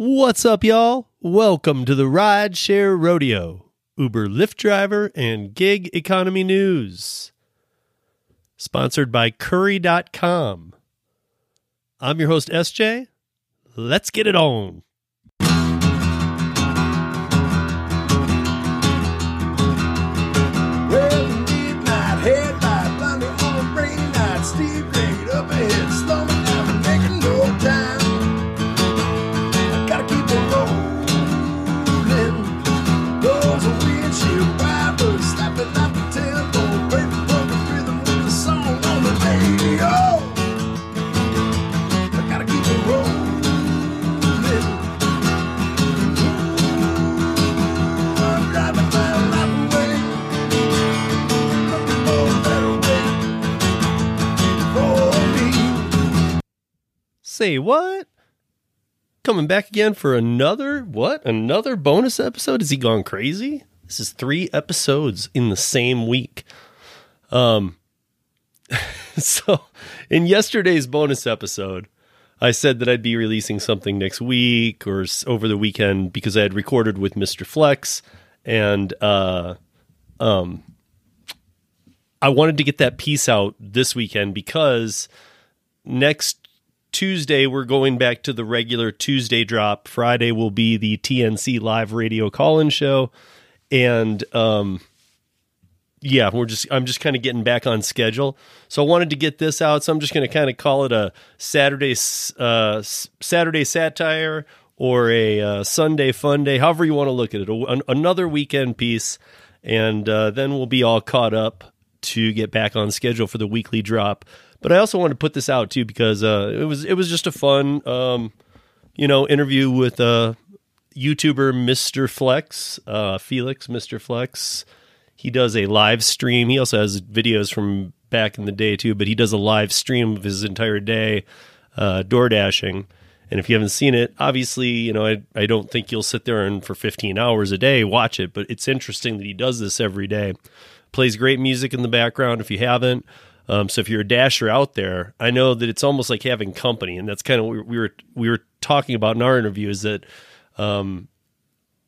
What's up, y'all? Welcome to the Rideshare Rodeo, Uber Lyft driver and gig economy news. Sponsored by Curry.com. I'm your host, SJ. Let's get it on. Say what? Coming back again for another what? Another bonus episode? Is he gone crazy? This is three episodes in the same week. Um so in yesterday's bonus episode, I said that I'd be releasing something next week or over the weekend because I had recorded with Mr. Flex and uh um I wanted to get that piece out this weekend because next Tuesday we're going back to the regular Tuesday drop. Friday will be the TNC live radio call-in show and um yeah, we're just I'm just kind of getting back on schedule. So I wanted to get this out, so I'm just going to kind of call it a Saturday uh Saturday satire or a uh, Sunday fun day, however you want to look at it. An- another weekend piece and uh, then we'll be all caught up to get back on schedule for the weekly drop. But I also want to put this out too because uh, it was it was just a fun um, you know interview with uh, YouTuber Mr. Flex, uh, Felix Mr. Flex. He does a live stream. He also has videos from back in the day too, but he does a live stream of his entire day uh, door dashing. And if you haven't seen it, obviously, you know, I, I don't think you'll sit there and for 15 hours a day watch it, but it's interesting that he does this every day. Plays great music in the background if you haven't. Um, so if you're a dasher out there, I know that it's almost like having company, and that's kind of what we were we were talking about in our interview is that um,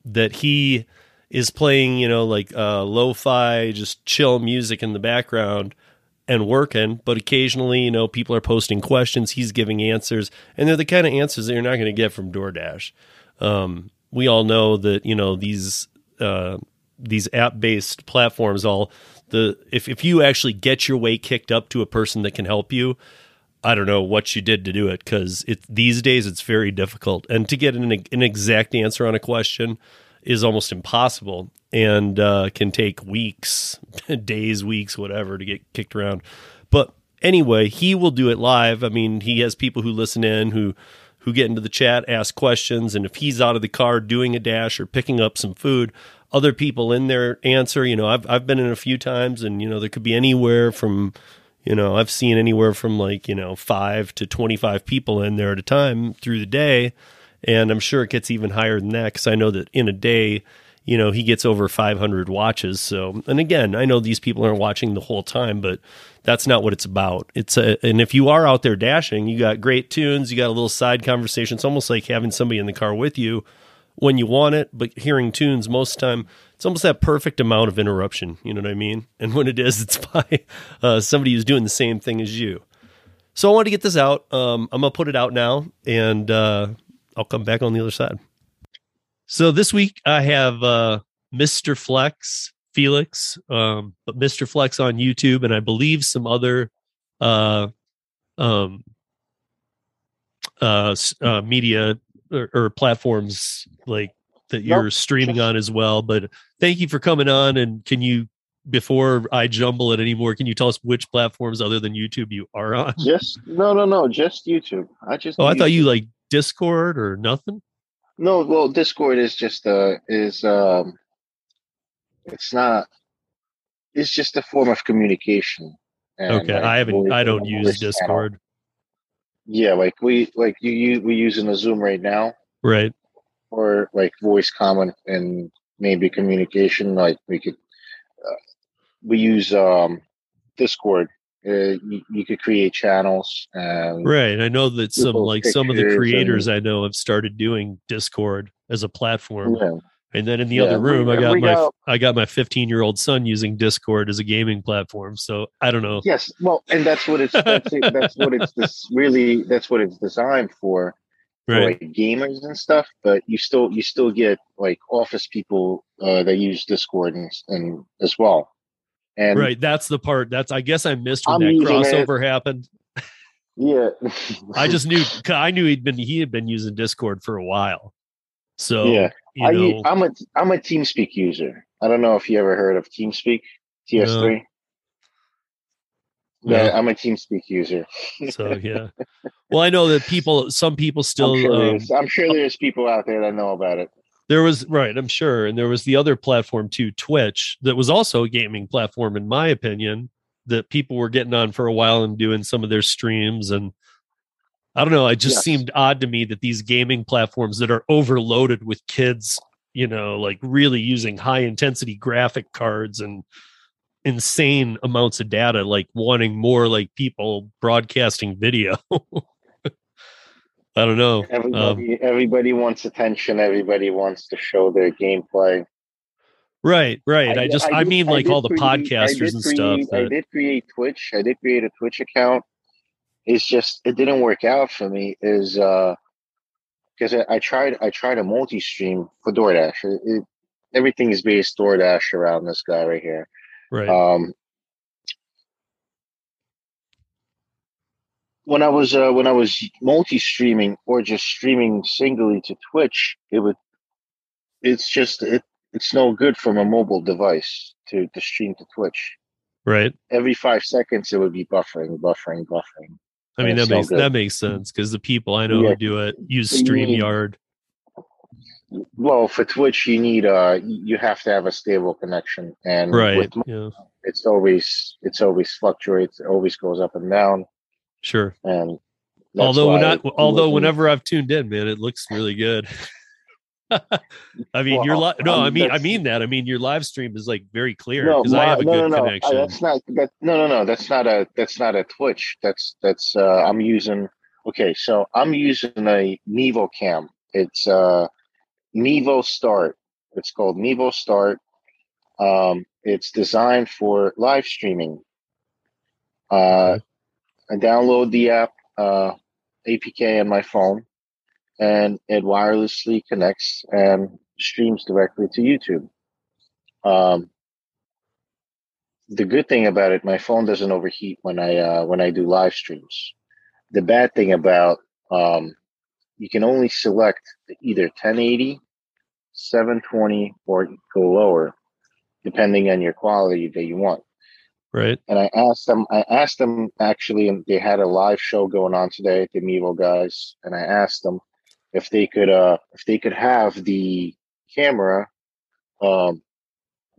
that he is playing, you know, like uh, lo-fi, just chill music in the background and working. But occasionally, you know, people are posting questions. He's giving answers, and they're the kind of answers that you're not going to get from DoorDash. Um, we all know that you know these uh, these app-based platforms. All the if if you actually get your way kicked up to a person that can help you, I don't know what you did to do it because it these days it's very difficult, and to get an, an exact answer on a question is almost impossible, and uh, can take weeks, days, weeks, whatever to get kicked around. But anyway, he will do it live. I mean, he has people who listen in who who get into the chat, ask questions, and if he's out of the car doing a dash or picking up some food, other people in there answer. You know, I've I've been in a few times, and you know, there could be anywhere from you know, I've seen anywhere from like, you know, five to 25 people in there at a time through the day. And I'm sure it gets even higher than that because I know that in a day, you know, he gets over 500 watches. So, and again, I know these people aren't watching the whole time, but that's not what it's about. It's a, and if you are out there dashing, you got great tunes, you got a little side conversation. It's almost like having somebody in the car with you when you want it, but hearing tunes most time, it's almost that perfect amount of interruption. You know what I mean? And when it is, it's by uh, somebody who's doing the same thing as you. So I wanted to get this out. Um, I'm gonna put it out now, and uh, I'll come back on the other side. So this week I have uh, Mr. Flex, Felix, um, but Mr. Flex on YouTube, and I believe some other uh, um, uh, uh, media or, or platforms like that you're Nope. streaming on as well. But thank you for coming on. And can you, before I jumble it anymore, can you tell us which platforms other than YouTube you are on? Just no, no, no. Just YouTube. I just. Oh, I do thought you like Discord or nothing. No, well, Discord is just uh is um. It's not. It's just a form of communication. and, Okay, like, I haven't. I don't use channel. Discord. Yeah, like we like you, you we using a Zoom right now, Right. or like voice comment and maybe communication. Like we could. Uh, we use um Discord Uh, you, you could create channels and Right. I know that some like some of the creators I know have started doing Discord as a platform. yeah. And then in the Yeah, other we- room, I got my got- I got my 15 year old son using Discord as a gaming platform. So I don't know. Yes, well, and that's what it's that's it, that's what it's this really that's what it's designed for, for Right. like gamers and stuff. But you still you still get like office people uh, that use Discord and, and as well. And Right. That's the part. That's I guess I missed when I'm that using it. crossover happened. yeah, I just knew I knew he'd been he had been using Discord for a while. So yeah. you I, know, u- I'm a I'm a TeamSpeak user. I don't know if you ever heard of TeamSpeak TS3. No. Yeah, I'm a TeamSpeak user. so yeah. Well, I know that people some people still I'm, sure um, I'm sure there's people out there that know about it. There was right, I'm sure, and there was the other platform too, Twitch, that was also a gaming platform, in my opinion, that people were getting on for a while and doing some of their streams. And I don't know, it just Yes. seemed odd to me that these gaming platforms that are overloaded with kids, you know, like really using high intensity graphic cards and insane amounts of data, like wanting more like people broadcasting video. I don't know. Um, Everybody, everybody wants attention. Everybody wants to show their gameplay. Right, right. I, did- just I, did- mean like did all the create- I podcasters and create- stuff. I did create Twitch. I did create a Twitch account. It's just it didn't work out for me. Is uh because I, I tried I tried a multi stream for DoorDash. It, it, everything is based DoorDash around this guy right here. right. Um, when I was uh, when I was multi-streaming or just streaming singly to Twitch, it would. It's just it. It's no good from a mobile device to to stream to Twitch. right. Every five seconds, it would be buffering, buffering, buffering. I mean that makes that makes sense because the people I know Yeah. who do it use StreamYard. Well, for Twitch, you need uh, you have to have a stable connection, and Right. with Yeah. it's always it's always fluctuates. It always goes up and down, Sure. and although not although whenever I've tuned in, man, it looks really good. I mean, your Well, li- no, I mean, I mean that. I mean, your live stream is like very clear No, because I have a no, good no, no. connection. Uh, that's not that. No, no, no. That's not a. That's not a Twitch. That's that's. Uh, I'm using. Okay, so I'm using a Mevo Cam. It's uh, Mevo Start. It's called Mevo Start. Um, it's designed for live streaming. Uh, I download the app uh, APK on my phone, and it wirelessly connects and streams directly to YouTube. Um, the good thing about it, my phone doesn't overheat when I uh, when I do live streams. The bad thing about um, you can only select either 1080, 720, or go lower, depending on your quality that you want. Right. And I asked them, I asked them actually, and they had a live show going on today, the Mevo guys, and I asked them if they could, uh, if they could have the camera, um,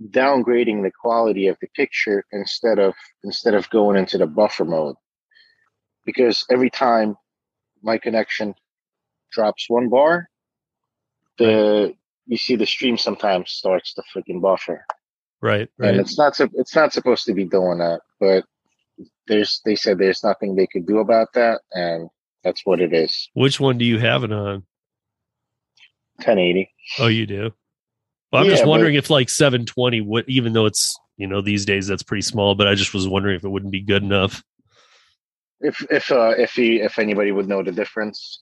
downgrading the quality of the picture instead of instead of going into the buffer mode, because every time my connection drops one bar, the you see the stream sometimes starts to freaking buffer Right. and it's not it's not supposed to be doing that but there's they said there's nothing they could do about that and that's what it is Which one do you have it on? 1080 Oh, you do. Well, I'm Yeah, just but- wondering if like 720 would, even though it's you know these days that's pretty small, but I just was wondering if it wouldn't be good enough. if if uh if he if anybody would know the difference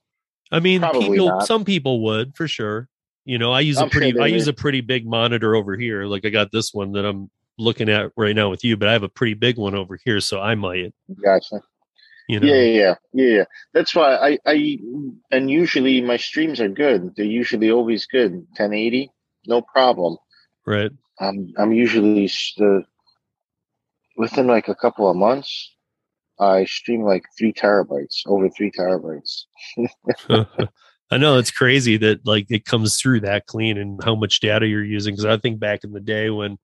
I mean, people, some people would for sure. You know, I use I'm a pretty, they I use a pretty big monitor over here. Like I got this one that I'm looking at right now with you, but I have a pretty big one over here, so I might, gotcha. you know, yeah, yeah yeah yeah. That's why i i and usually my streams are good. They're usually always good. 1080 no problem. Right? i'm i'm usually the within like a couple of months i stream like three terabytes over three terabytes I know it's crazy that like it comes through that clean and how much data you're using. Because I think back in the day when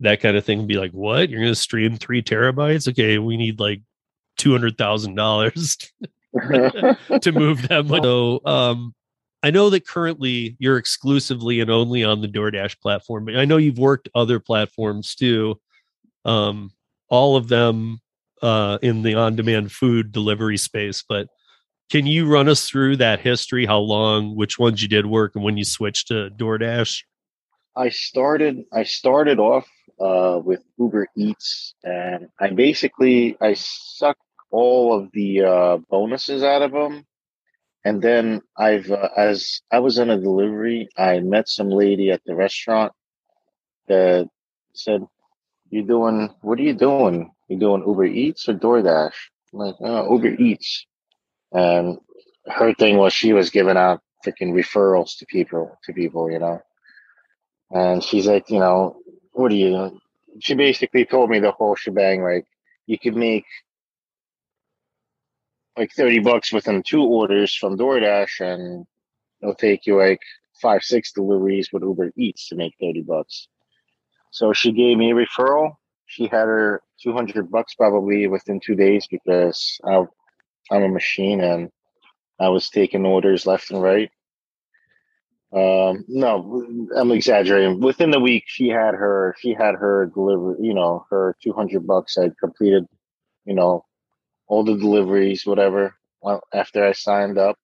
that kind of thing would be like, "What? You're going to stream three terabytes? Okay, we need like two hundred thousand dollars to move that much." So, um, I know that currently you're exclusively and only on the DoorDash platform, but I know you've worked other platforms too. Um, all of them uh, in the on-demand food delivery space, but can you run us through that history? How long, which ones you did work, and when you switched to DoorDash? I started I started off uh, with Uber Eats, and I basically I sucked all of the uh, bonuses out of them, and then I've uh, as I was in a delivery, I met some lady at the restaurant that said, "You doing? What are you doing? You doing Uber Eats or DoorDash?" I'm like, oh, Uber Eats, and her thing was she was giving out freaking referrals to people to people, you know. And she's like, you know, what do you? She basically told me the whole shebang. Like, you could make like 30 bucks within two orders from DoorDash, and it'll take you like five, six deliveries with Uber Eats to make 30 bucks. So she gave me a referral. She had her 200 bucks probably within two days because I, I'm a machine and I was taking orders left and right. Um, no, I'm exaggerating. Within the week, she had her she had her delivery. You know, her 200 bucks. I completed, you know, all the deliveries, whatever. After I signed up,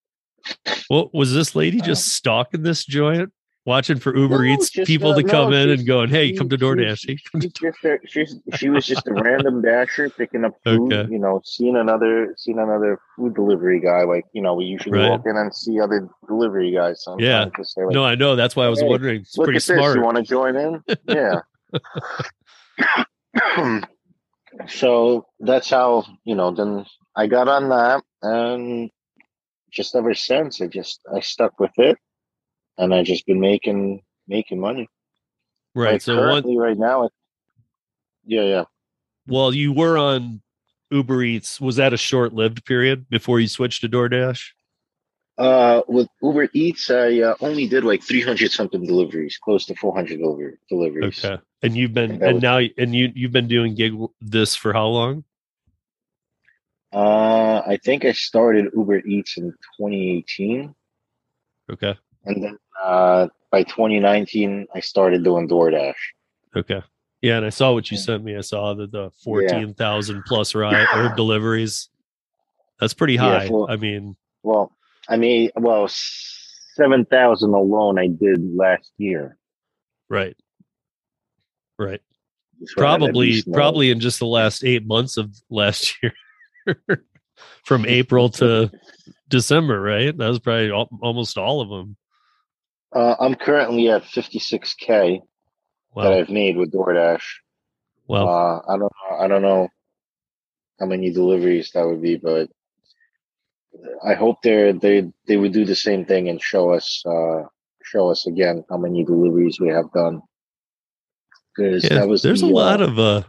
Well, was this lady just stalking this joint, watching for Uber No, Eats people to come no, in and going, "Hey, she- come to DoorDash." To she's just she was just a random dasher picking up food. Okay. You know, seeing another seeing another food delivery guy. Like you know, we usually Right. walk in and see other delivery guys. Sometimes Yeah. say, like, No, I know. That's why I was Hey, wondering. It's look pretty at this. You want to join in? Yeah. so that's how you know. Then I got on that, and just ever since, I just I stuck with it, and I just been making making money. right. Like, so one, currently, right now, it, yeah, yeah. well, you were on Uber Eats. Was that a short-lived period before you switched to DoorDash? Uh, with Uber Eats, I uh, only did like three hundred something deliveries, close to four hundred over deliveries. Okay. And you've been And and was- now and you you've been doing gig this for how long? Uh, I think I started Uber Eats in 2018. Okay. And then uh, by 2019, I started doing DoorDash. Okay. Yeah, and I saw what you Yeah. sent me. I saw the the fourteen thousand plus ride or deliveries. That's pretty Yeah, high. I mean, Well, I mean, well, 7,000 alone I did last year. right. Right. Just what I at Probably probably in just the last eight months of last year. From April to December, right? That was probably al- almost all of them. Uh, I'm currently at 56K that I've made with DoorDash. Well, Uh, I don't know. I don't know how many deliveries that would be, but I hope they they they would do the same thing and show us uh, show us again how many deliveries we have done. Because yeah, that was there's the, a lot uh, of uh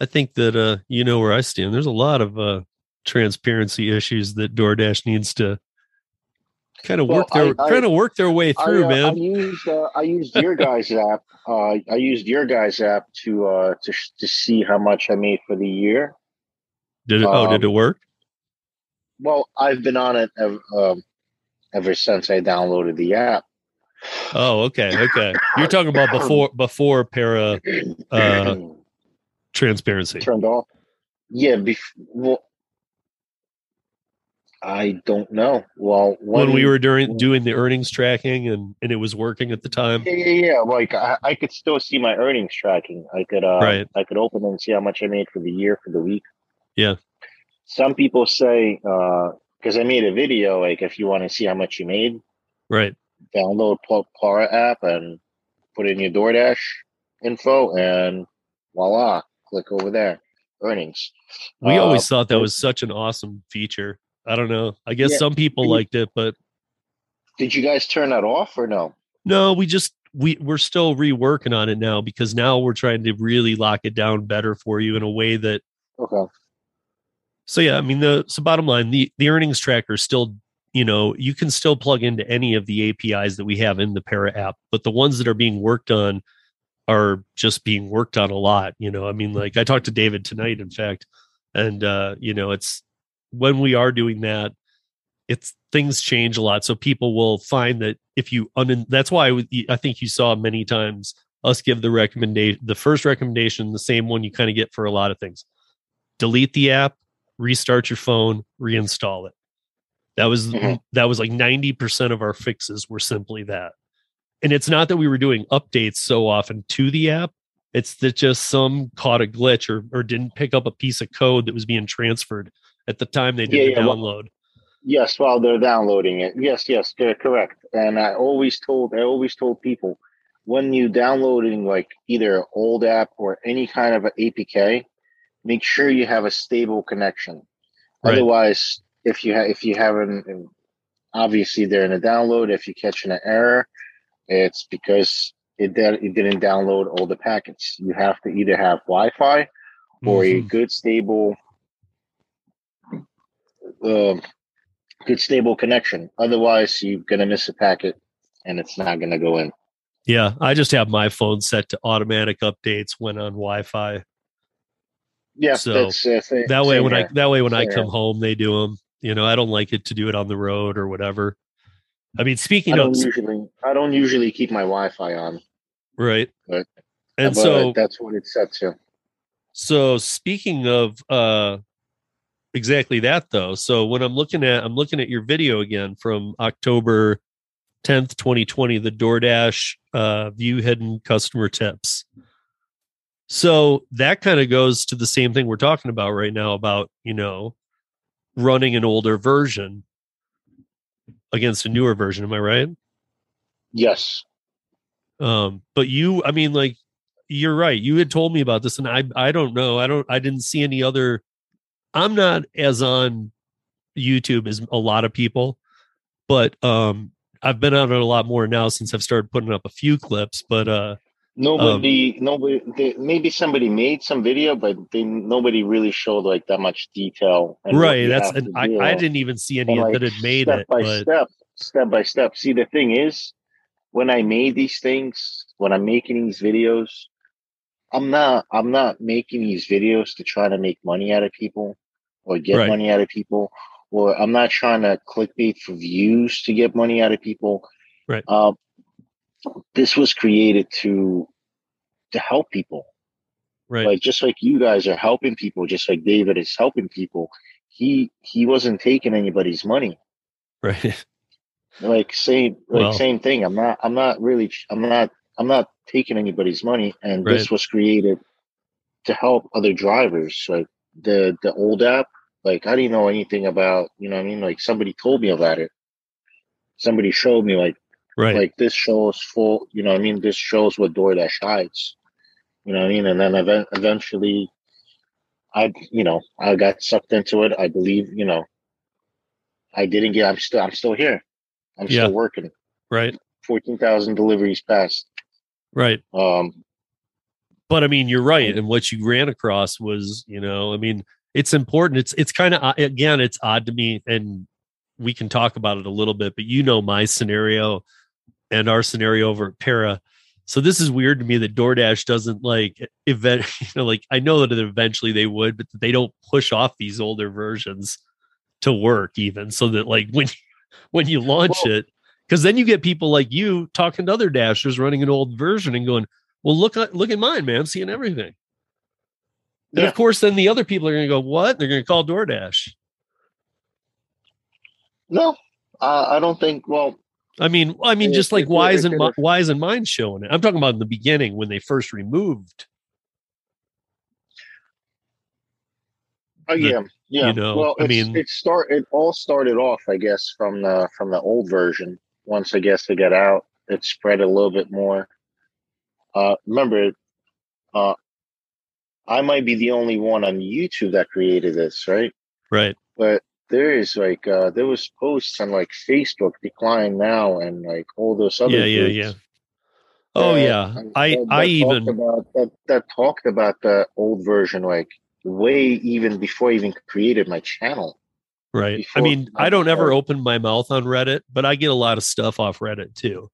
I think that uh you know where I stand. There's a lot of uh transparency issues that DoorDash needs to kind of Well, work their I- I- kind of work their way I, through, uh, I man. used uh, I used your guys app. Uh, I used your guys app to uh, to to see how much I made for the year. Did it? oh, did it um, work? Well, I've been on it ev- um, ever since I downloaded the app. Oh, okay, okay. You're talking about before before para uh, transparency. turned off. Yeah, bef- well, I don't know. Well, When we were during doing the earnings tracking and and it was working at the time. yeah, yeah, yeah. Like I, I could still see my earnings tracking. I could, uh, Right. I could open and see how much I made for the year, for the week. Yeah. Some people say, because I made a video, like if you want to see how much you made, Right. download Para app and put in your DoorDash info, and voila, click over there, earnings. We Uh, always thought that was such an awesome feature. I don't know. I guess Yeah, some people liked it, but Did you guys turn that off or no? No, we just we we're still reworking on it now because now we're trying to really lock it down better for you in a way that Okay. so yeah, I mean the so bottom line, the the earnings tracker is still, you know, you can still plug into any of the APIs that we have in the Para app, but the ones that are being worked on are just being worked on a lot, you know. I mean like I talked to David tonight in fact, and uh, you know, it's when we are doing that it's things change a lot so people will find that if you un- that's why i think you saw many times us give the recommendation the first recommendation the same one you kind of get for a lot of things delete the app, restart your phone, reinstall it. That was Mhm. that was like 90% of our fixes were simply that. And it's not that we were doing updates so often to the app. It's that just some caught a glitch or or didn't pick up a piece of code that was being transferred at the time they did Yeah, the yeah, well- download. Yes, while they're downloading it. Yes, yes, they're correct. And I always told I always told people when you downloading like either an old app or any kind of an APK, make sure you have a stable connection. Right. Otherwise, if you have if you haven't obviously they're in a download, if you catch an error, it's because it, did, it didn't download all the packets. You have to either have Wi-Fi or a Mhm. good stable um good stable connection otherwise you're gonna miss a packet and it's not gonna go in Yeah, I just have my phone set to automatic updates when on Wi-Fi. yeah So, that's uh, same, That way, same when I that way when I come here. home, they do them. You know, I don't like it to do it on the road or whatever. I mean, speaking of don't usually I don't usually keep my Wi-Fi on right, But- and but so that's what it's set to so speaking of uh exactly that though. So when I'm looking at I'm looking at your video again from October 10th, 2020, the DoorDash uh view hidden customer tips. So that kind of goes to the same thing we're talking about right now about, you know, running an older version against a newer version. Am I right? yes Um, but you, I mean, like, you're right. You had told me about this, and I, I don't know. I don't, I didn't see any other. I'm not as on YouTube as a lot of people, but um, I've been on it a lot more now since I've started putting up a few clips. But uh, nobody nobody they, maybe somebody made some video but they nobody really showed like that much detail and right, that's to I. I didn't even see any like, that had made step it. by But step, step by step. See, the thing is, when I made these things, when I'm making these videos, I'm not, I'm not making these videos to try to make money out of people or get Right. money out of people, or I'm not trying to clickbait for views to get money out of people. Right. Uh, this was created to to help people right, like just like you guys are helping people just like david is helping people he he wasn't taking anybody's money right, like same like Well- same thing i'm not i'm not really i'm not i'm not taking anybody's money and this was created to help other drivers like the the old app like i didn't know anything about you know what i mean? Like somebody told me about it. Somebody showed me like right, like this shows full you know what i mean? This shows what DoorDash hides you know what i mean? And then event- eventually i you know i got sucked into it. I believe you know i didn't get i'm still i'm still here. I'm Yeah. still working. Right, 14,000 deliveries passed. Right. um but I mean, you're right. And what you ran across was, you know, I mean, it's important. It's it's kind of uh, again, it's odd to me, and we can talk about it a little bit. But you know, my scenario and our scenario over at Para. So this is weird to me that DoorDash doesn't like event. You know, like I know that eventually they would, but they don't push off these older versions to work even, so that like when when you launch Well- it, because then you get people like you talking to other dashers running an old version and going, well, look at look at mine, man. I'm seeing everything. And Yeah. of course, then the other people are going to go, "What?" They're going to call DoorDash. no uh, i don't think well I mean, I mean, just like why isn't could've- why isn't mine showing it? I'm talking about in the beginning when they first removed. oh The- yeah yeah you know, well I mean- it start it all started off i guess from the from the old version once i guess they got out it spread a little bit more uh remember uh i might be the only one on youtube that created this right Right. but there is like uh there was posts on like facebook decline now and like all those other Yeah, yeah, yeah. Oh that- yeah. I that- I that even talked about that that talked about the old version like way even before I even created my channel. right. I mean, I don't ever open my mouth on Reddit, but I get a lot of stuff off Reddit too.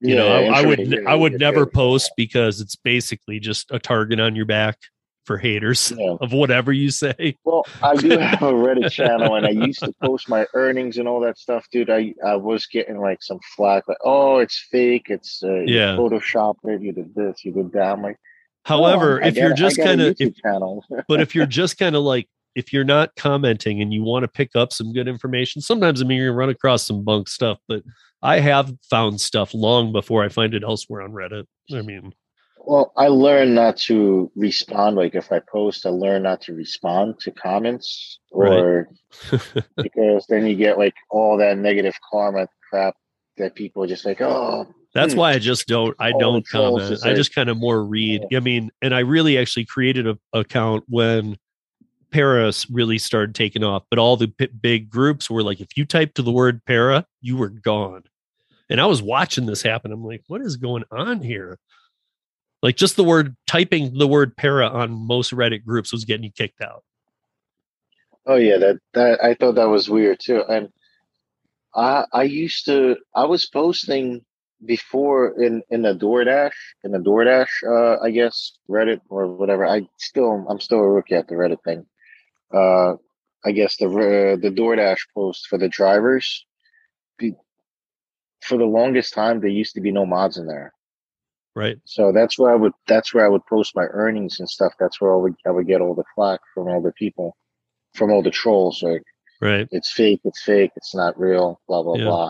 You know, I, I would I would never yeah. post because it's basically just a target on your back for haters Yeah. of whatever you say. Well, I do have a Reddit channel, and I used to post my earnings and all that stuff, dude. I I was getting like some flack, like, "Oh, it's fake. It's uh, Yeah. Photoshop it. You did this. You did that." I'm like, However, Oh, if got you're just kind of channel. but if you're just kind of like if you're not commenting and you want to pick up some good information sometimes i mean you're gonna run across some bunk stuff but i have found stuff long before i find it elsewhere on reddit i mean Well, I learned not to respond. Like if I post, I learn not to respond to comments or because then you get like all that negative karma crap that people are just like, oh, that's Hmm. why i just don't i All don't comment i just kind of more read i mean and i really actually created a account when paris really started taking off but all the p- big groups were like if you typed the word para you were gone and i was watching this happen i'm like what is going on here like just the word typing the word para on most reddit groups was getting you kicked out oh yeah, that that I thought that was weird too. And I I used to I was posting before in in the DoorDash in the DoorDash uh I guess Reddit or whatever. I still I'm still a rookie at the Reddit thing. Uh, I guess the uh, the DoorDash post for the drivers. For the longest time, there used to be no mods in there. right So that's where I would that's where I would post my earnings and stuff. That's where I would I would get all the flack from all the people, from all the trolls. Like right it's fake, it's fake, it's not real, blah blah Yeah.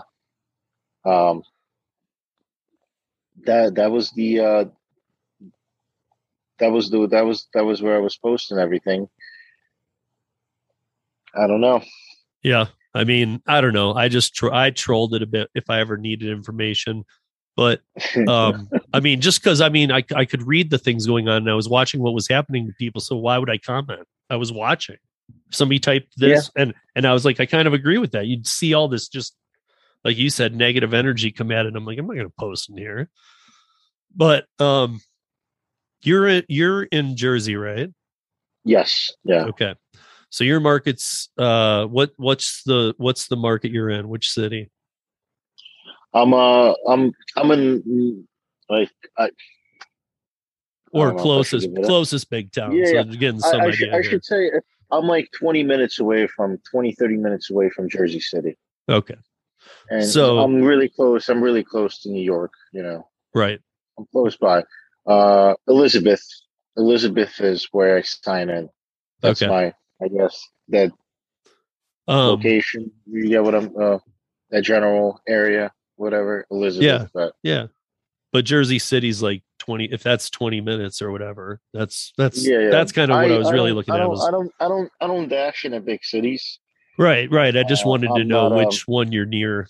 blah. Um, that that was the uh, that was the that was that was where I was posting everything. I don't know. yeah i mean i don't know. I just tr- i trolled it a bit if i ever needed information but um i mean just because i mean I, I could read the things going on and i was watching what was happening to people so why would i comment? I was watching. Somebody typed this and and i was like i kind of agree with that. You'd see all this just like you said negative energy come at it i'm like i'm not going to post in here. But um you're in, you're in jersey right? Yes, yeah. okay so your market's uh what what's the what's the market you're in which city I'm uh I'm I'm in like I, or don't know if I closest closest big town Yeah, so yeah. getting I, some I idea should, I should say I'm like 20 minutes away from 20 30 minutes away from Jersey City. okay And So- I'm really close. I'm really close to New York, you know. right I'm close by. Uh Elizabeth. Elizabeth is where I sign in. That's Okay. my I guess that um location. You get what I'm uh that general area, whatever. Elizabeth. Yeah. But yeah but jersey city's like 20 if that's 20 minutes or whatever that's that's yeah, yeah. that's kind of what i, was really looking I at was I don't I don't I don't dash in the big cities. right right i just Uh, wanted to I'm know not, um, which one you're near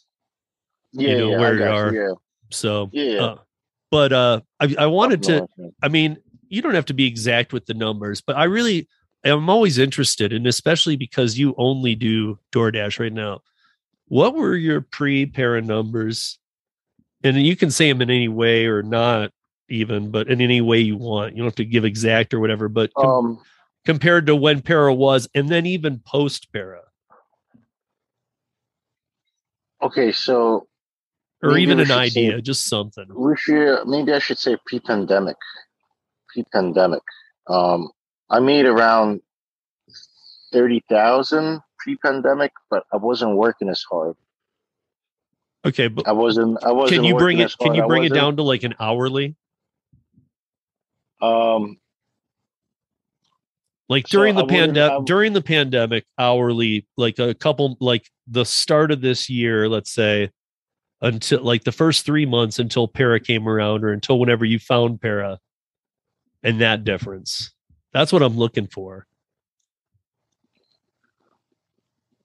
Yeah, know, yeah, I where you are. Yeah. so Yeah. uh, but uh i, I wanted to I mean, you don't have to be exact with the numbers, but I really am always interested, and especially because you only do DoorDash right now. What were your pre-para numbers? And you can say them in any way or not, even, but in any way you want. You don't have to give exact or whatever, but com- Um, compared to when para was, and then even post para, okay, so or even an should say- idea, just something. we should maybe I should say pre-pandemic. Pre-pandemic. Um, I made around thirty thousand pre-pandemic, but I wasn't working as hard. Okay, but I wasn't. I wasn't. can you bring it? Can you bring it down to like an hourly? Um, like So during the pandemic during the pandemic hourly like a couple like the start of this year let's say until like the first three months until para came around or until whenever you found para and that difference that's what i'm looking for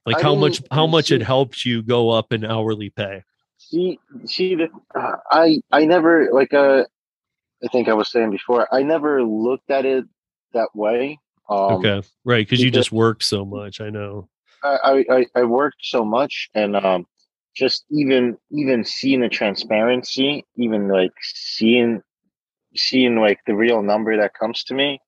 like I how mean, much how much it helped you go up in hourly pay see, see that uh, I I never like uh, I think I was saying before. I never looked at it that way. Um, okay right because you just work so much i know I, I I worked so much and um just even even seeing the transparency, even like seeing seeing like the real number that comes to me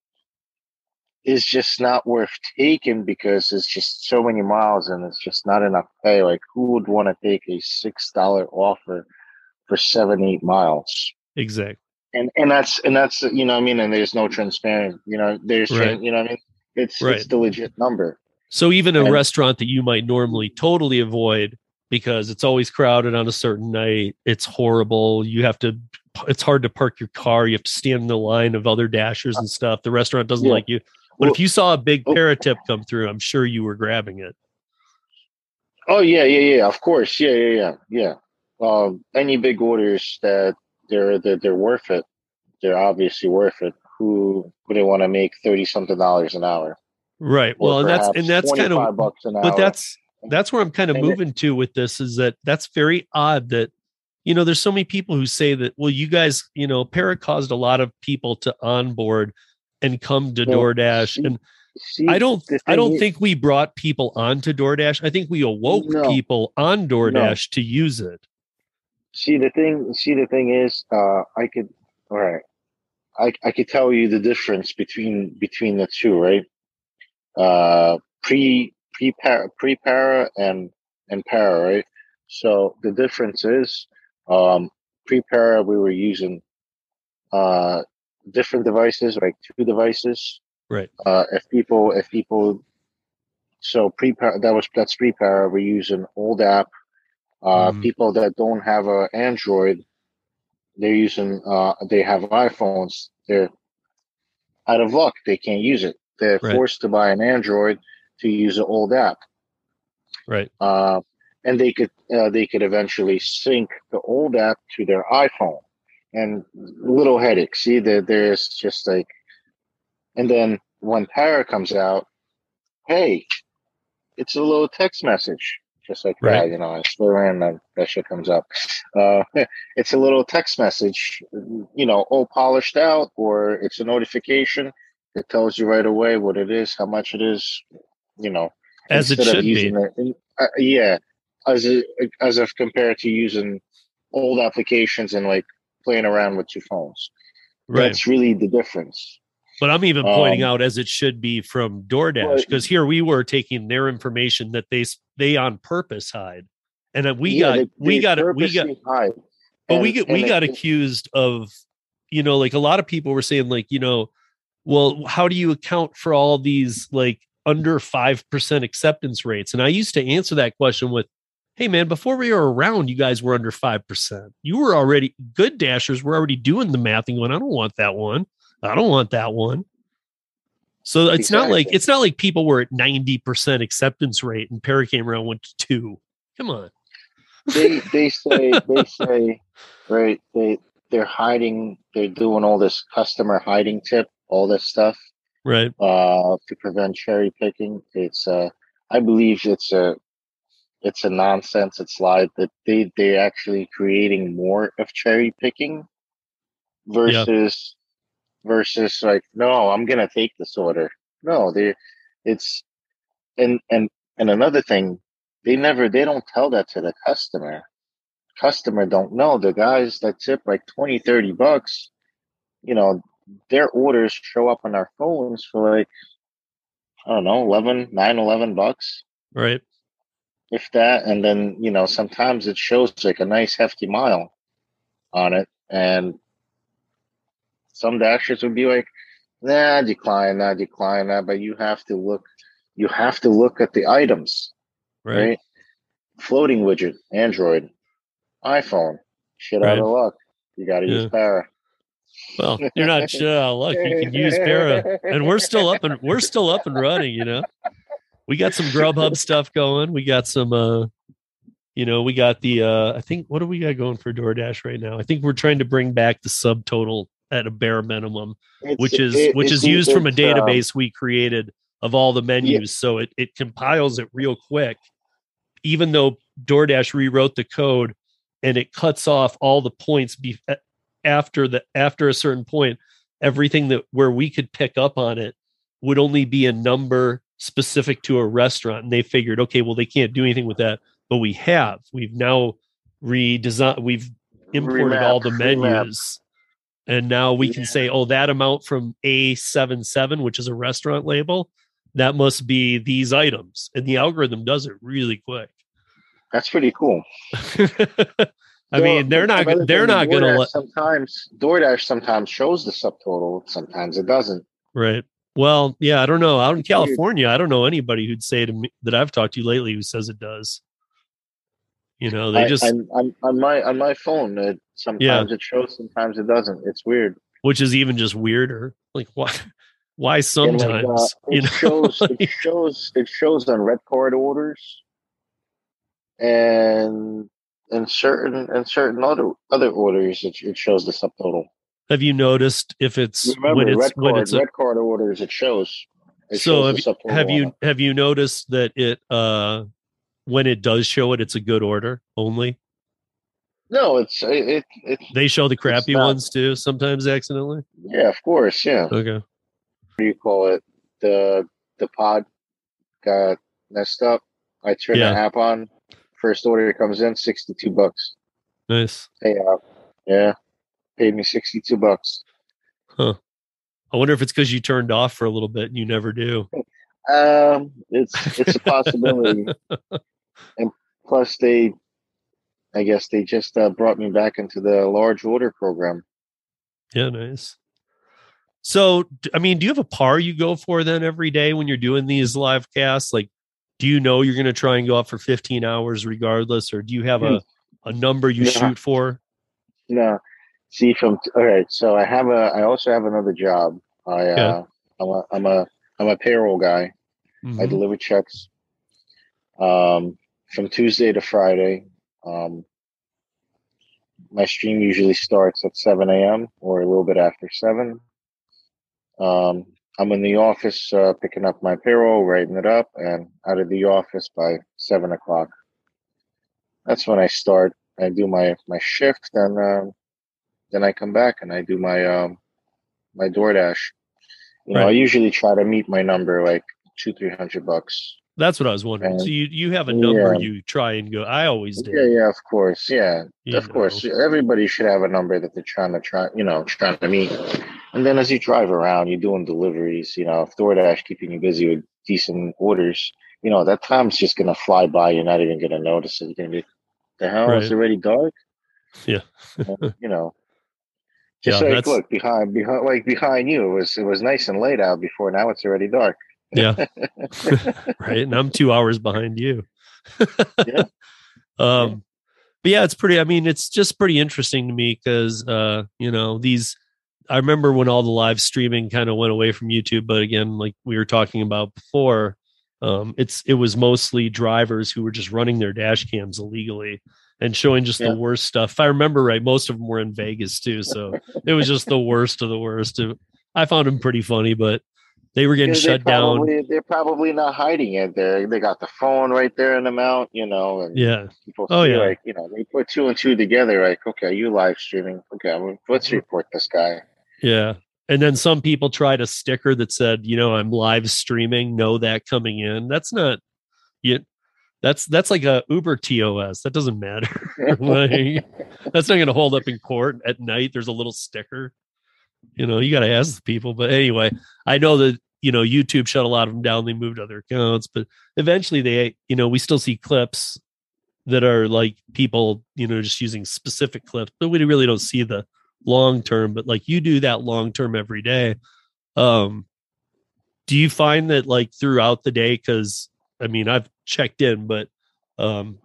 is just not worth taking because it's just so many miles and it's just not enough pay. Like who would want to take a six dollar offer for seven, eight miles? exactly And and that's and that's you know what I mean, and there's no transparent, you know, there's Right. you know what I mean? It's Right. it's the legit number. So even a And- restaurant that you might normally totally avoid because it's always crowded on a certain night, it's horrible. You have to it's hard to park your car. You have to stand in the line of other dashers and stuff. The restaurant doesn't Yeah. like you. But Well- if you saw a big Oh. paratip come through, I'm sure you were grabbing it. Oh yeah, yeah, yeah. Of course, yeah, yeah, yeah, yeah. Um, any big orders that they're they're, they're worth it. They're obviously worth it. Who wouldn't want to make thirty something dollars an hour? Right. Well, and that's and that's kind of bucks an hour. but that's that's where I'm kind of And it- moving to with this is that that's very odd that you know there's so many people who say that well you guys you know Para caused a lot of people to onboard and come to Well, DoorDash see, and See, I don't I don't is- think we brought people onto DoorDash. I think we awoke No. people on DoorDash to use it. See the thing. See the thing is, uh, I could. All right, I I could tell you the difference between between the two, right? Uh, pre pre para pre para and and para, right? So the difference is, um, pre para we were using uh different devices, like two devices. Right. Uh, if people if people so pre that was that's pre para. we're using old app uh, Mhm. People that don't have a Android, they're using. Uh, they have iPhones. They're out of luck. They can't use it. They're Right. forced to buy an Android to use an old app. Right. Uh, and they could uh, they could eventually sync the old app to their iPhone. And little headache. See, there there's just like, and then when Para comes out, hey, it's a little text message, just like Right. that. You know, I swear in that that shit comes up. Uh, it's a little text message, you know, all polished out, or it's a notification that tells you right away what it is, how much it is, you know, As it should be. it- uh, yeah, as a, as if compared to using old applications and like playing around with your phones. Right. That's really the difference. But I'm even pointing Um, out as it should be from DoorDash because here we were taking their information that they they on purpose hide, and we Yeah, got they- we they got we got hide. but we And- get we got it- accused of you know like a lot of people were saying like you know well how do you account for all these like under 5% acceptance rates and i used to answer that question with hey man before we were around you guys were under 5% you were already good dashers were already doing the math and going i don't want that one. I don't want that one. So it's not like it's not like people were at 90% acceptance rate and Para came around went to two. Come on. They they say they say right they they're hiding they're doing all this customer hiding tip all this stuff right. uh to prevent cherry picking. It's uh i believe it's a it's a nonsense it's lied that they they're actually creating more of cherry picking versus versus like no i'm gonna take this order. No they it's and and and another thing they never they don't tell that to the customer. Customer don't know the guys that tip like 20 30 bucks you know their orders show up on our phones for like i don't know 11 9 11 bucks. Right if that and then you know sometimes it shows like a nice hefty mile on it and some dashers would be like nah decline nah decline nah. but you have to look you have to look at the items right, right? Floating widget, Android, iPhone. Shit out Right. of luck. You got to Yeah. use Para. Well, you're not uh, sure. Look, you can use Para, and we're still up and we're still up and running. You know, we got some Grubhub stuff going. We got some, uh, you know, we got the. uh I think what do we got going for DoorDash right now? I think we're trying to bring back the subtotal at a bare minimum, It's- which is it- which is used from a um, database we created of all the menus. So it it compiles it real quick, even though DoorDash rewrote the code and it cuts off all the points be, after the after a certain point. Everything that where we could pick up on it would only be a number specific to a restaurant, and they figured, okay, well they can't do anything with that, but we have. We've now redesigned. We've imported all the menus. And now we can say, oh, that amount from A77, which is a restaurant label, that must be these items. And the algorithm does it really quick. That's pretty cool. I So, mean, they're not they're not going to let Sometimes DoorDash sometimes shows the subtotal. Sometimes it doesn't. right. Well, yeah, I don't know. Out in California, I don't know anybody who'd say to me that I've talked to you lately who says it does. You know, they I- just I'm, I'm, on my on my phone. It, sometimes it shows, sometimes it doesn't. It's weird. which is even just weirder. Like why why sometimes? like, uh, you it know, shows it shows it shows on red card orders, and and certain and certain other other orders it, it shows the subtotal. Have you noticed if it's Remember, when it's red when card it's a, red card orders it shows. It so shows have, have you have you noticed that it uh when it does show it it's a good order only No, it's it, it, they show the crappy not- ones too sometimes accidentally yeah, of course, yeah. okay What do you call it? The the pod got messed up. I turn Yeah. the app on. First order comes in, sixty two bucks. nice Pay out. Yeah. Paid me sixty two bucks. Huh. I wonder if it's because you turned off for a little bit and you never do Um it's it's a possibility. and plus they I guess they just uh, brought me back into the large order program. yeah nice so I mean do you have a par you go for then every day when you're doing these live casts like do you know you're going to try and go out for 15 hours regardless or do you have a, a number you Yeah. shoot for No. See from all right, so I have a I also have another job. I uh I'm a I'm a I'm a payroll guy. I Mhm. deliver checks um, from Tuesday to Friday. Um, my stream usually starts at 7 a.m. or a little bit after 7. Um, I'm in the office uh, picking up my payroll, writing it up, and out of the office by 7 o'clock. That's when I start. I do my, my shift, and um then I come back and I do my um, my DoorDash. You know, I usually try to meet my number like two, three hundred bucks. That's what I was wondering. So you you have a number Yeah. you try and go. I always did. Yeah, yeah, of course, yeah, you of course. Everybody should have a number that they're trying to try, you know, trying to meet. And then as you drive around, you're doing deliveries. You know, if DoorDash keeping you busy with decent orders, you know that time's just gonna fly by. You're not even gonna notice it. You're gonna be, the hell Right. it's already dark. Yeah. And, you know, just Yeah, like look behind, behind, like behind you, it was it was nice and late out before. Now it's already dark. Yeah. right. And I'm two hours behind you. Yeah. Um, but yeah, it's pretty, I mean, it's just pretty interesting to me because, uh, you know, these, I remember when all the live streaming kind of went away from YouTube, but again, like we were talking about before, um, it's, it was mostly drivers who were just running their dash cams illegally and showing just Yeah. the worst stuff. If I remember right, most of them were in Vegas too. So it was just the worst of the worst. I found them pretty funny, but they were getting They're- shut they're down. They're probably not hiding it. They they got the phone right there in the mount, you know, and Yeah. people Oh, yeah. like you know they put two and two together. Like, okay, you live streaming. Okay, let's Mm-hmm. report this guy. Yeah. And then some people tried a sticker that said, you know, I'm live streaming, know that coming in. That's not you that's that's like a Uber TOS. That doesn't matter. like, that's not gonna hold up in court at night. There's a little sticker. You know, you gotta ask the people. But anyway, I know that, you know, YouTube shut a lot of them down. They moved other accounts, but eventually they, you know, we still see clips that are like people, you know, just using specific clips, but we really don't see the long term but like you do that long term every day um do you find that like throughout the day because i mean i've checked in but um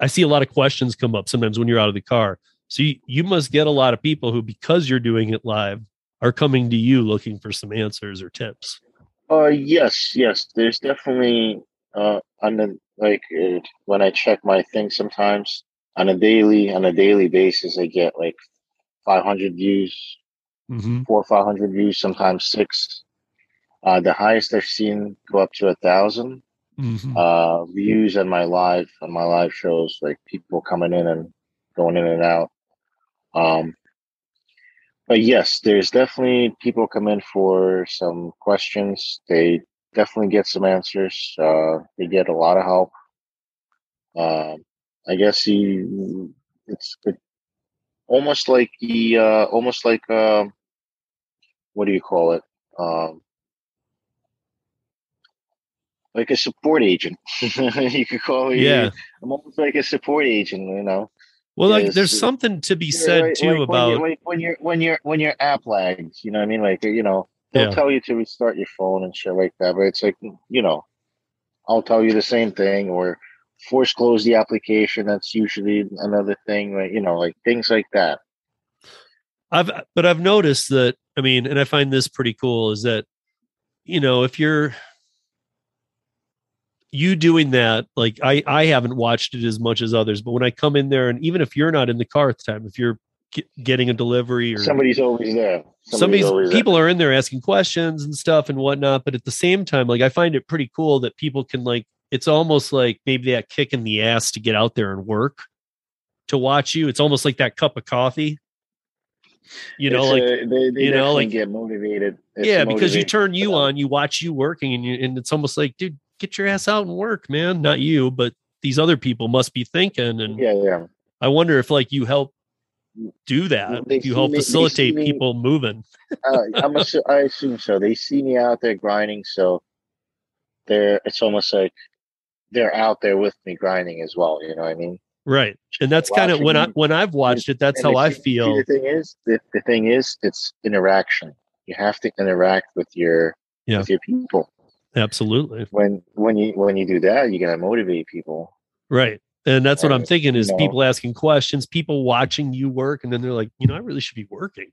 i see a lot of questions come up sometimes when you're out of the car so you, you must get a lot of people who because you're doing it live are coming to you looking for some answers or tips Uh, yes, yes. There's definitely uh on the like uh, when I check my thing sometimes on a daily on a daily basis, I get like 500 views, mm-hmm. four or 500 views, sometimes six. Uh, the highest I've seen go up to a thousand. Mm-hmm. uh, views on my live on my live shows, like people coming in and going in and out. Um, but yes, there's definitely people come in for some questions. They definitely get some answers. Uh, they get a lot of help. Um, I guess he, it's it, almost like he, uh, almost like um, what do you call it? Um, like a support agent. you could call it. yeah I'm almost like a support agent, you know. well like there's something to be said Like- too like about when, you, like when your when your when your app lags, you know what I mean? Like you know, they'll Yeah. tell you to restart your phone and shit like that, but it's like you know, I'll tell you the same thing or force close the application. That's usually another thing, right? You know, like things like that. I've but I've noticed that I mean, and I find this pretty cool is that you know, if you're you doing that, like I I haven't watched it as much as others, but when I come in there and even if you're not in the car at the time, if you're get, getting a delivery or Somebody's always there. somebody's always there. people are in there asking questions and stuff and whatnot, but at the same time, like I find it pretty cool that people can like it's almost like maybe that kick in the ass to get out there and work to watch you. It's almost like that cup of coffee. You know, It's like a- they, they you know, like- get motivated. It's yeah, because you turn you on, you watch you working, and you, and it's almost like, dude, get your ass out and work, man. Not you, but these other people must be thinking. And Yeah, yeah. I wonder if like you help do that, They if you help me- facilitate me- people moving. uh, I'm assu- I assume so. They see me out there grinding, so they're. It's almost like they're out there with me grinding as well. You know what I mean? Right. And that's kind of when I when I've watched it, that's how I feel. the thing is, the, the thing is, it's interaction. You have to interact with your Yeah. with your people. Absolutely. When when you when you do that, you're gonna motivate people. Right. And that's what I'm thinking is You know. people asking questions, people watching you work, and then they're like, you know, I really should be working.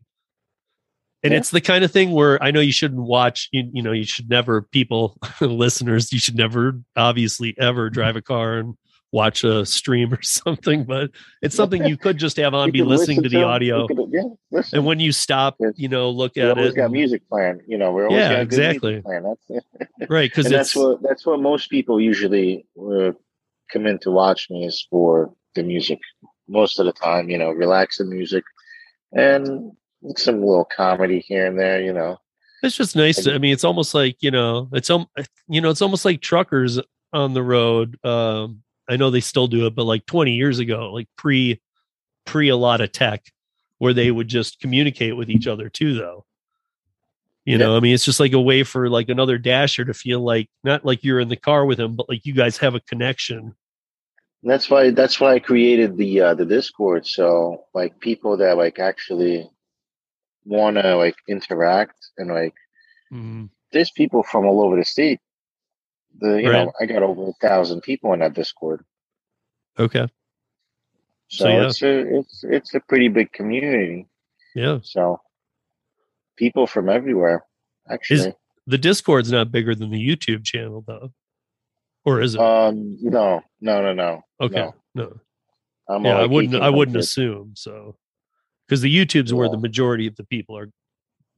And Yeah. it's the kind of thing where I know you shouldn't watch, you, you know, you should never, people, listeners, you should never, obviously, ever drive a car and watch a stream or something, but it's something you could just have on, You be listening listen to the them. audio. Could- yeah, listen. And when you stop, you know, look at always it. got music playing. You know, we're always Yeah, got a good music exactly. That's. Right. Because that's what that's what most people usually uh, come in to watch me is for the music. Most of the time, you know, relaxing music and some little comedy here and there. You know, It's just nice. To, I mean, it's almost like you know, it's um, you know, it's almost like truckers on the road. Um, I know they still do it, but like 20 years ago, like pre, pre a lot of tech, where they would just communicate with each other too, though. You know, I mean, it's just like a way for like another dasher to feel like not like you're in the car with him, but like you guys have a connection. That's why that's why I created the uh, the Discord. So like people that like actually want to like interact and like Mhm. there's people from all over the state. The you Right. know I got over a thousand people in that Discord. Okay. So, So, yeah. it's a it's it's a pretty big community. Yeah. So people from everywhere, actually. The Discord's not bigger than the YouTube channel, though. Or is it? um, no, no, no, no. okay. no. no. I'm yeah, I wouldn't. I wouldn't assume so, because the YouTube's where the majority of the people are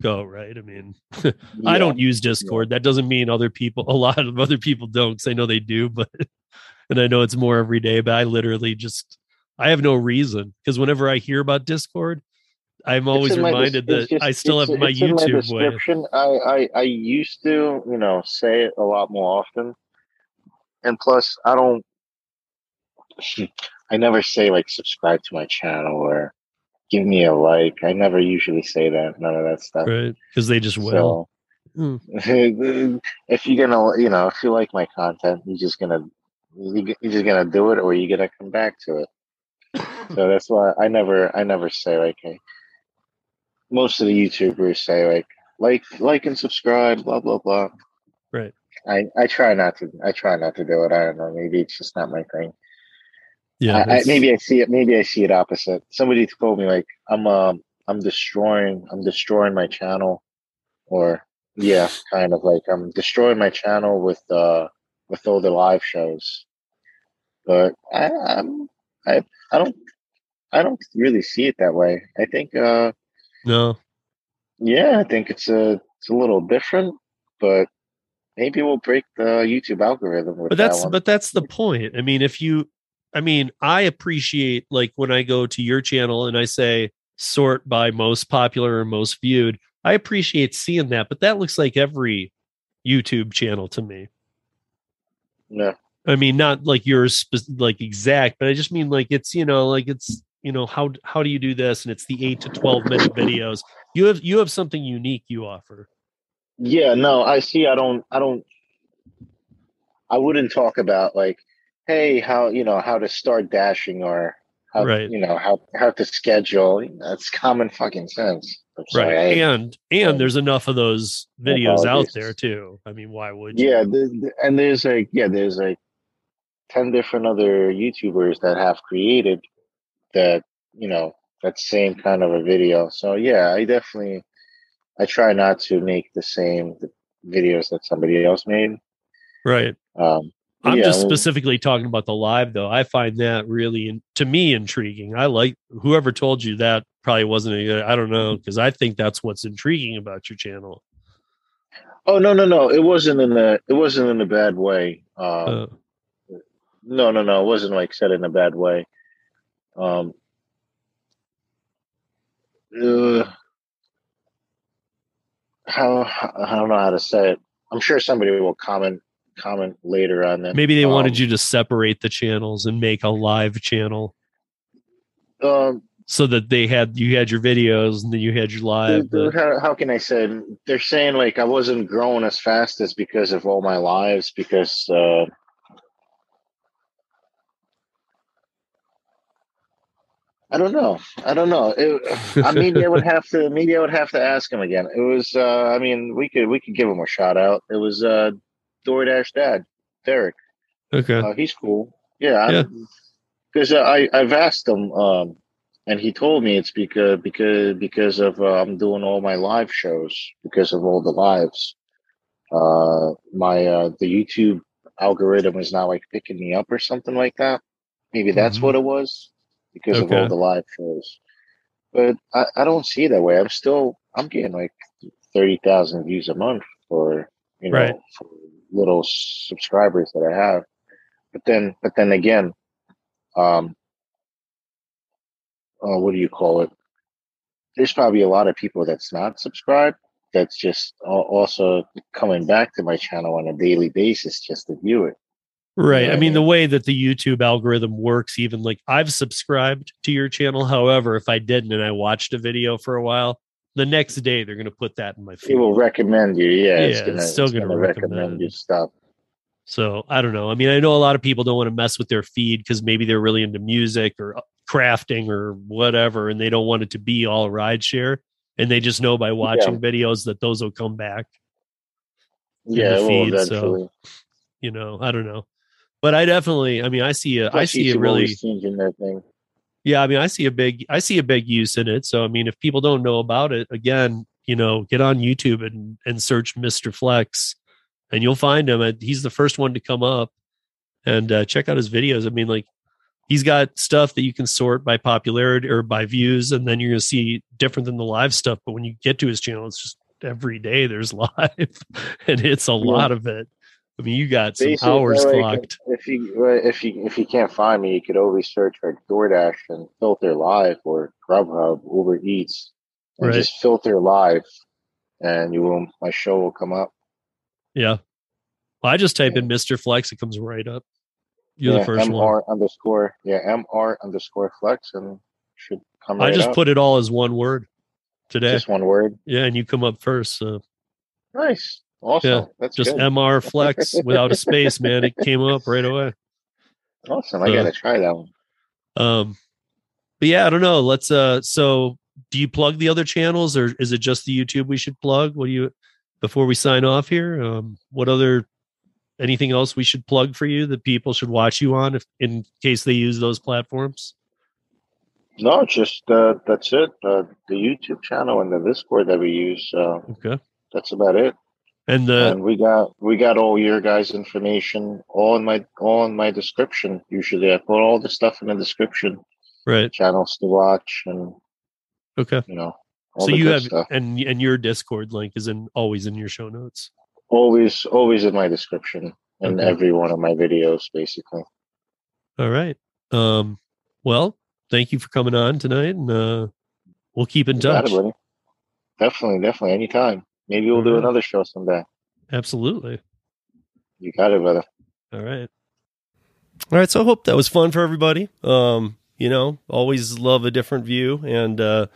go. Right. I mean, I don't use Discord. That doesn't mean other people. A lot of other people don't. Because I know they do, but and I know it's more every day. But I literally just I have no reason because whenever I hear about Discord, I'm always in my reminded that just- I still have my my YouTube way. description. I, I I used to, you know, say it a lot more often, and plus, I don't. I never say like subscribe to my channel or give me a like. I never usually say that. None of that stuff. Right. Because they just will. So, Hmm. if you're gonna, you know, if you like my content, you're just gonna, you- you're just gonna do it, or you're gonna come back to it. So that's why I never, I never say like, hey. Most of the YouTubers say like, like, like, and subscribe, blah blah blah. Right. I I try not to. I try not to do it. I don't know. Maybe it's just not my thing. Yeah. I, I, maybe I see it. Maybe I see it opposite. Somebody told me like I'm um I'm destroying I'm destroying my channel, or yeah, kind of like I'm destroying my channel with uh with all the live shows. But I I'm, I I don't I don't really see it that way. I think uh no. yeah I think it's a it's a little different, but maybe we'll break the YouTube algorithm with but that that's one. but that's the point i mean if you i mean i appreciate like when i go to your channel and i say sort by most popular or most viewed i appreciate seeing that but that looks like every youtube channel to me yeah. i mean not like yours like exact but i just mean like it's you know like it's you know how how do you do this and it's the 8 to 12 minute videos you have you have something unique you offer Yeah, no, I see. I don't. I don't. I wouldn't talk about like, hey, how you know how to start dashing or how Right. you know how how to schedule. That's common fucking sense. Sorry, right I- and and um, there's enough of those videos out there too i mean why would you yeah, the, the- and there's like yeah, there's like ten different other YouTubers that have created that you know that same kind of a video. So yeah, I definitely I try not to make the same videos that somebody else made. Right. Um, I'm yeah, just specifically talking about the live though. I find that really to me intriguing. I like whoever told you that probably wasn't a I don't know because I think that's what's intriguing about your channel. Oh no no no! It wasn't in a it wasn't in a bad way. Um, Uh, no no no! It wasn't like said in a bad way. Um, uh, how I don't know how to say it. I'm sure somebody will comment comment later on that. maybe they wanted Um, you to separate the channels and make a live channel Um, so that they had you had your videos and then you had your live. But- how, how can I say? They're saying like I wasn't growing as fast as because of all my lives because uh, I don't know. I don't know. It, I mean, I would have to. Maybe I would have to ask him again. It was. Uh, I mean, we could we could give him a shout out. It was uh, DoorDash dad, Derek. okay. Uh, he's cool. Yeah, Yeah. Because I I've asked him, um, and he told me it's because because because of uh, I'm doing all my live shows because of all the lives. Uh, my uh, the YouTube algorithm is not like picking me up or something like that. Maybe that's Mhm. what it was because of all the live shows. But I, I don't see it that way. I'm still I'm getting like thirty thousand views a month for you know Right. for little subscribers that I have. But then but then again, um uh, what do you call it? There's probably a lot of people that's not subscribed that's just also coming back to my channel on a daily basis just to view it. Right. I mean, the way that the YouTube algorithm works, even like I've subscribed to your channel. However, if I didn't and I watched a video for a while, the next day they're going to put that in my feed. It will recommend you. Yeah, it's Yeah, gonna, it's still it's gonna gonna recommend recommend. you stuff. So I don't know. I mean, I know a lot of people don't want to mess with their feed because maybe they're really into music or uh, crafting or whatever, and they don't want it to be all rideshare. And they just know by watching videos that those will come back. Yeah, feed, so- You know, I don't know. But I definitely, I mean, I see a, I see a really, changing their thing. Yeah, I mean, I see a big, I see a big use in it. So, I mean, if people don't know about it, again, you know, get on YouTube and and search Mr. Flex, and you'll find him. And He's the first one to come up, and uh, check out his videos. I mean, like, he's got stuff that you can sort by popularity or by views, and then you're gonna see different than the live stuff. But when you get to his channel, it's just every day there's live, and it's a lot of it. I mean, you got some Basically, hours like, clocked. If you if you if you can't find me, you could always search for DoorDash and filter live or Grubhub, Uber Eats, and Right. just filter live, and you will my show will come up. Yeah. Well, I just type Yeah. in Mr. Flex, it comes right up. You're yeah, the first MR one. underscore yeah MR underscore flex and should come I just up. put it all as one word today. just one word. yeah, and you come up first. So Nice, awesome. Yeah, That's just good. MR Flex without a space, man. It came up right away. awesome. I so- gotta try that one. Um, but yeah, I don't know. Let's uh so do you plug the other channels or is it just the YouTube we should plug? What do you before we sign off here? Um what other anything else we should plug for you that people should watch you on if in case they use those platforms? No, just uh, that's it. Uh, the YouTube channel and the Discord that we use. Uh, Okay. that's about it. And the and we got we got all your guys' information all in my all in my description. Usually, I put all the stuff in the description, right. channels to watch, and Okay. you know, all so the you have stuff. and and your discord link is in always in your show notes Always, always in my description in Okay. every one of my videos, basically. all right um well thank you for coming on tonight and uh we'll keep in touch it. Definitely, definitely, anytime. Maybe we'll do Alright. another show someday. absolutely You got it, brother. all right All right, so I hope that was fun for everybody. Um, you know, always love a different view, and uh,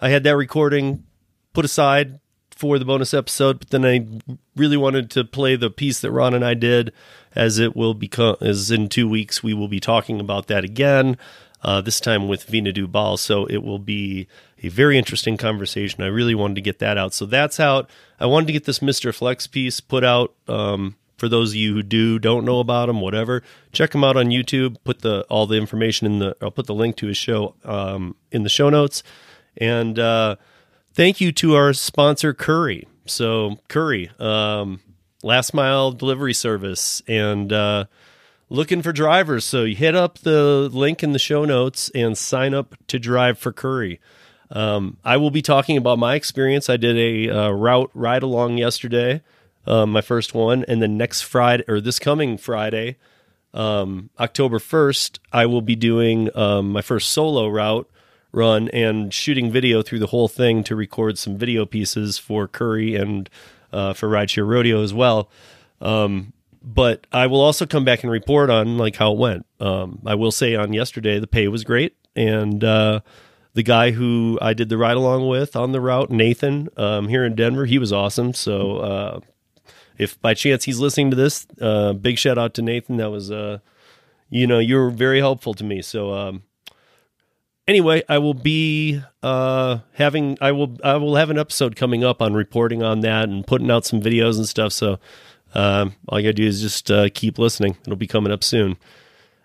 I had that recording put aside for the bonus episode, but then I really wanted to play the piece that Ron and I did, as it will become as in two weeks we will be talking about that again. Uh, this time with Veena Dubal, so it will be a very interesting conversation. I really wanted to get that out, so that's out. I wanted to get this Mister Flex piece put out um, for those of you who do don't know about him, whatever, check him out on YouTube. Put the all the information in the. I'll put the link to his show um, in the show notes. And uh, thank you to our sponsor Curri. So Curri, um, last mile delivery service, and uh, looking for drivers. So you hit up the link in the show notes and sign up to drive for Curri. Um, I will be talking about my experience. I did a uh, route ride along yesterday, um, my first one, and then next Friday or this coming Friday, um, October first, I will be doing um, my first solo route run and shooting video through the whole thing to record some video pieces for Curri and uh, for Rideshare Rodeo as well. Um, but I will also come back and report on like how it went. Um, I will say on yesterday the pay was great and. Uh, the guy who I did the ride along with on the route, Nathan, um, here in Denver. He was awesome. So uh, if by chance he's listening to this, uh, big shout out to Nathan. That was, uh, you know, you were very helpful to me. So um, anyway, I will be uh, having I will I will have an episode coming up on reporting on that and putting out some videos and stuff. So all you gotta do is just uh, keep listening. It'll be coming up soon.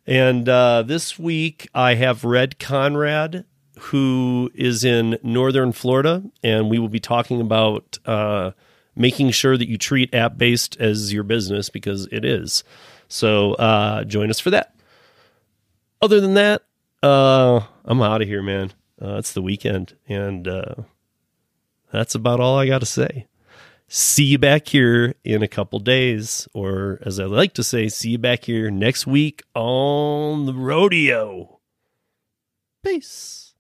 And uh, this week I have Red Conrad who is in northern Florida, and we will be talking about uh, making sure that you treat app based as your business because it is. So uh, join us for that. Other than that, uh, I'm out of here, man. Uh, it's the weekend, and that's about all I got to say. See you back here in a couple days, or as I like to say, see you back here next week on the rodeo. Peace.